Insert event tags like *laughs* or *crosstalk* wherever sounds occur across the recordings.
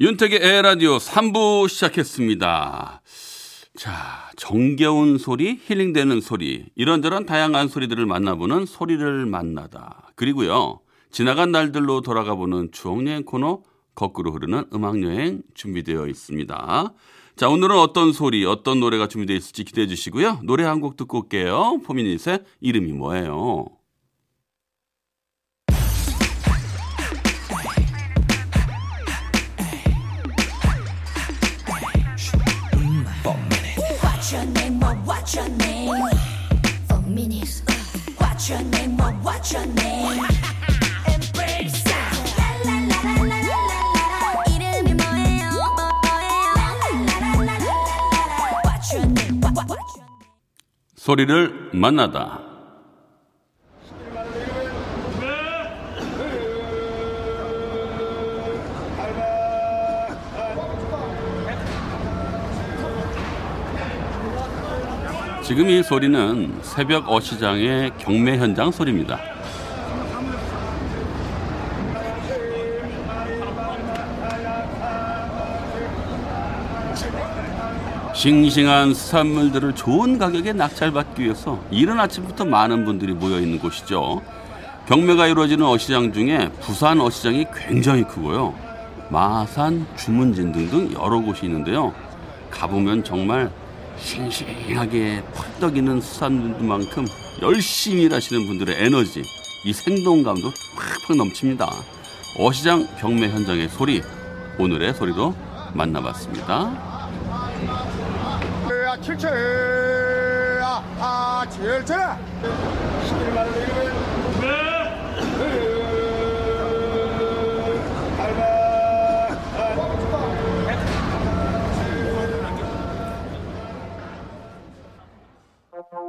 윤택의 에라디오 3부 시작했습니다. 자, 정겨운 소리, 힐링되는 소리, 이런저런 다양한 소리들을 만나보는 소리를 만나다. 그리고요, 지나간 날들로 돌아가 보는 추억여행 코너, 거꾸로 흐르는 음악여행 준비되어 있습니다. 자, 오늘은 어떤 소리, 어떤 노래가 준비되어 있을지 기대해 주시고요. 노래 한 곡 듣고 올게요. 포미닛의 이름이 뭐예요? 소리를 만나다. 지금 이 소리는 새벽 어시장의 경매 현장 소리입니다. 싱싱한 수산물들을 좋은 가격에 낙찰받기 위해서 이른 아침부터 많은 분들이 모여 있는 곳이죠. 경매가 이루어지는 어시장 중에 부산 어시장이 굉장히 크고요. 마산, 주문진 등등 여러 곳이 있는데요. 가보면 정말 싱싱하게 펄떡이는 수산물만큼 열심히 일하시는 분들의 에너지, 이 생동감도 팍팍 넘칩니다. 어시장 경매 현장의 소리, 오늘의 소리로 만나봤습니다. 아, 칠칠 아, 아, 칠칠 아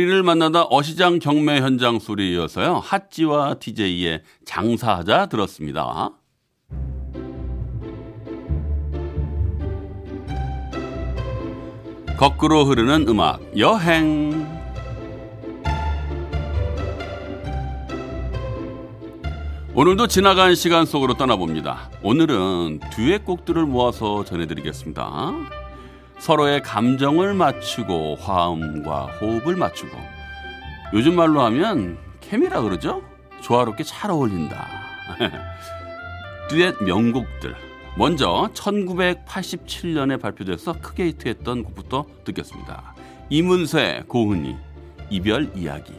소리를 만나다 어시장 경매 현장 소리에 이어서요. 핫지와 TJ의 장사하자 들었습니다. 거꾸로 흐르는 음악 여행 오늘도 지나간 시간 속으로 떠나봅니다. 오늘은 듀엣곡들을 모아서 전해드리겠습니다. 서로의 감정을 맞추고 화음과 호흡을 맞추고 요즘 말로 하면 케미라 그러죠? 조화롭게 잘 어울린다. *laughs* 듀엣 명곡들. 먼저 1987년에 발표돼서 크게 히트했던 곡부터 듣겠습니다. 이문세, 고은희, 이별 이야기.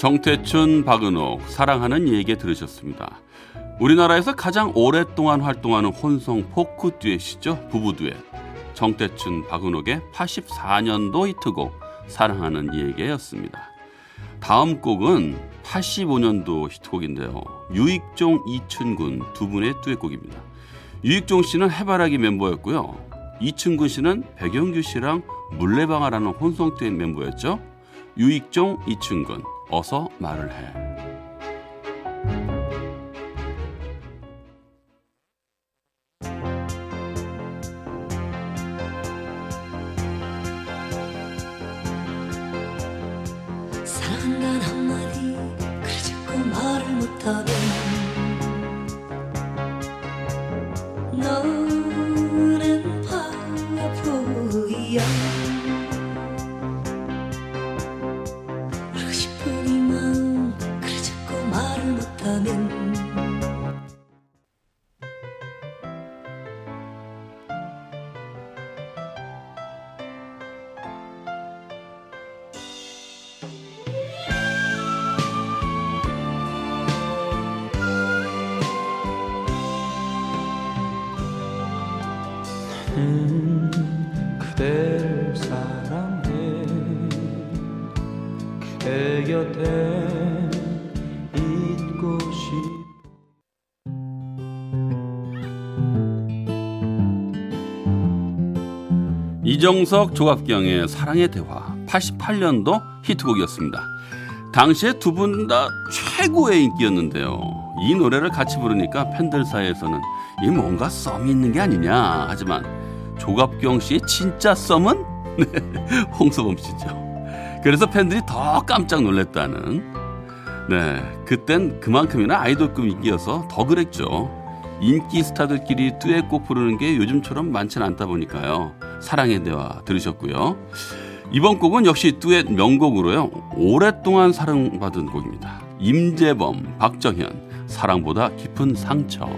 정태춘, 박은옥, 사랑하는 얘기 들으셨습니다. 우리나라에서 가장 오랫동안 활동하는 혼성 포크 듀엣이죠. 부부 듀엣. 정태춘, 박은옥의 84년도 히트곡 사랑하는 이에게였습니다. 다음 곡은 85년도 히트곡인데요. 유익종, 이춘군 두 분의 듀엣곡입니다. 유익종 씨는 해바라기 멤버였고요. 이춘군 씨는 백영규 씨랑 물레방아라는 혼성 듀엣 멤버였죠. 유익종, 이춘군 어서 말을 해. 사랑한 못하면 그대를 사랑해. 그대 곁에 이정석 조갑경의 사랑의 대화 88년도 히트곡이었습니다. 당시에 두 분 다 최고의 인기였는데요. 이 노래를 같이 부르니까 팬들 사이에서는 이 뭔가 썸이 있는 게 아니냐 하지만 조갑경 씨의 진짜 썸은 *laughs* 네, 홍서범 씨죠. 그래서 팬들이 더 깜짝 놀랐다는 네 그땐 그만큼이나 아이돌급 인기여서 더 그랬죠. 인기 스타들끼리 듀엣곡 부르는 게 요즘처럼 많지는 않다 보니까요. 사랑의 대화 들으셨고요. 이번 곡은 역시 듀엣 명곡으로요. 오랫동안 사랑받은 곡입니다. 임재범, 박정현, 사랑보다 깊은 상처.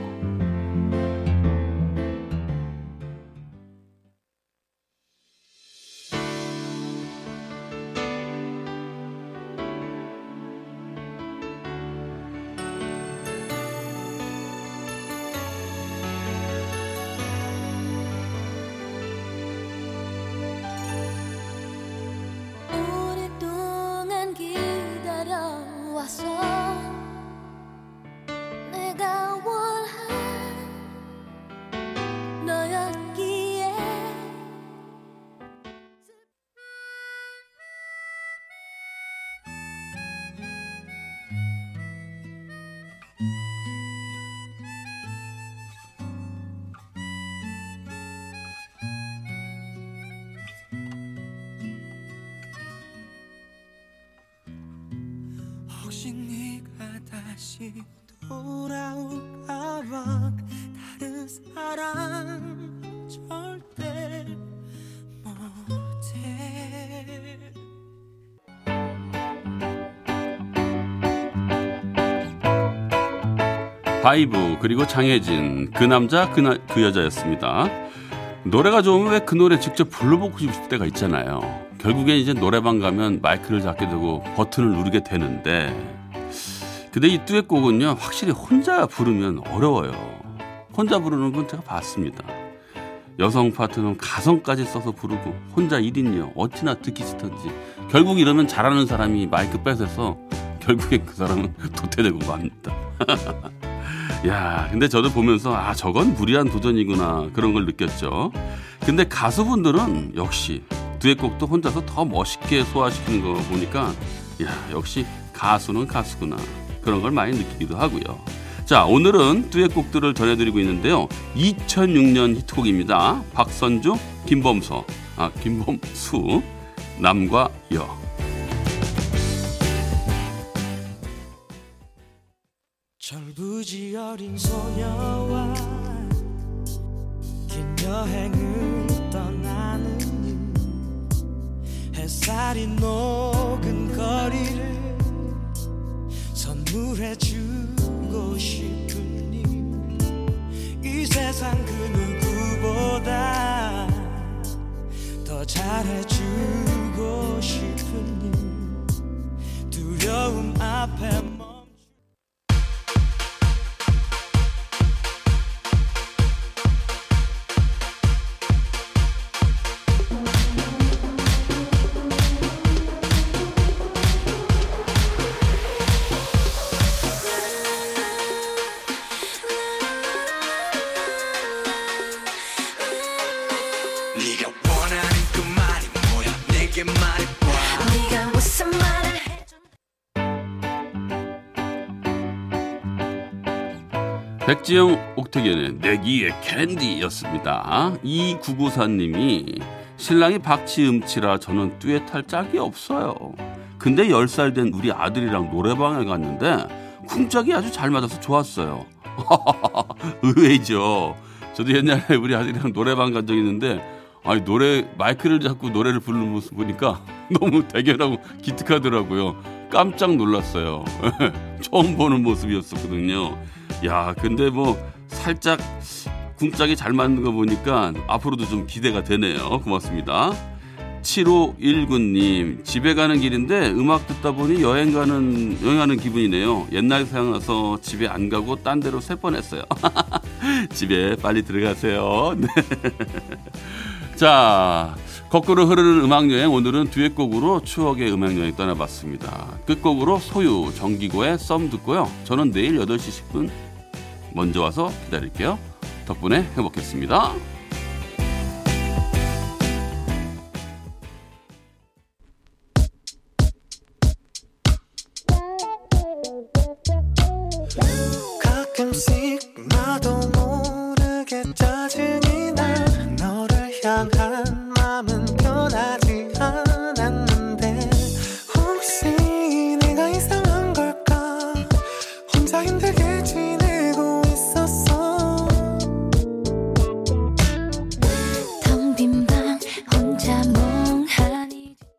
다시 돌아올까봐 다른 사람 절대 못해 바이브 그리고 장혜진 그 남자 그, 나, 그 여자였습니다. 노래가 좋으면 왜 그 노래 직접 불러보고 싶을 때가 있잖아요. 결국엔 이제 노래방 가면 마이크를 잡게 되고 버튼을 누르게 되는데 근데 이 듀엣곡은요 확실히 혼자 부르면 어려워요. 혼자 부르는 분 제가 봤습니다. 여성 파트는 가성까지 써서 부르고 혼자 1인이요 어찌나 듣기 싫던지 결국 이러면 잘하는 사람이 마이크 뺏어서 결국에 그 사람은 *laughs* 도태되고 맙니다. *laughs* 야, 근데 저도 보면서 아 저건 무리한 도전이구나 그런 걸 느꼈죠. 근데 가수분들은 역시 듀엣곡도 혼자서 더 멋있게 소화시키는 거 보니까 야 역시 가수는 가수구나 그런 걸 많이 느끼기도 하고요. 자 오늘은 듀엣곡들을 전해드리고 있는데요. 2006년 히트곡입니다. 박선주, 김범서, 아 김범수, 남과 여. 철부지 어린 소녀와 긴 여행을 떠나는 이 햇살이 녹 선물해 주고 싶으니 이 세상 그 누구보다 더 잘해주고 싶으니 두려움 앞에 백지영 옥택연의 내기의 캔디였습니다. 이구구사님이 신랑이 박치음치라 저는 듀엣할 짝이 없어요. 근데 10살 된 우리 아들이랑 노래방에 갔는데 쿵짝이 아주 잘 맞아서 좋았어요. *laughs* 의외죠. 저도 옛날에 우리 아들이랑 노래방 간 적 있는데 아니 노래 마이크를 잡고 노래를 부르는 모습 보니까 *laughs* 너무 대견하고 기특하더라고요. 깜짝 놀랐어요. *laughs* 처음 보는 모습이었었거든요. 야, 근데 뭐 살짝 궁짝이 잘 맞는 거 보니까 앞으로도 좀 기대가 되네요. 고맙습니다. 7519님, 집에 가는 길인데 음악 듣다 보니 여행 가는, 여행하는 기분이네요. 옛날 생각나서 집에 안 가고 딴 데로 셀 뻔했어요. *laughs* 집에 빨리 들어가세요. 네. *laughs* 자, 거꾸로 흐르는 음악여행 오늘은 듀엣곡으로 추억의 음악여행 떠나봤습니다. 끝곡으로 소유 정기고의 썸 듣고요. 저는 내일 8시 10분 먼저 와서 기다릴게요. 덕분에 행복했습니다. 가끔씩 나도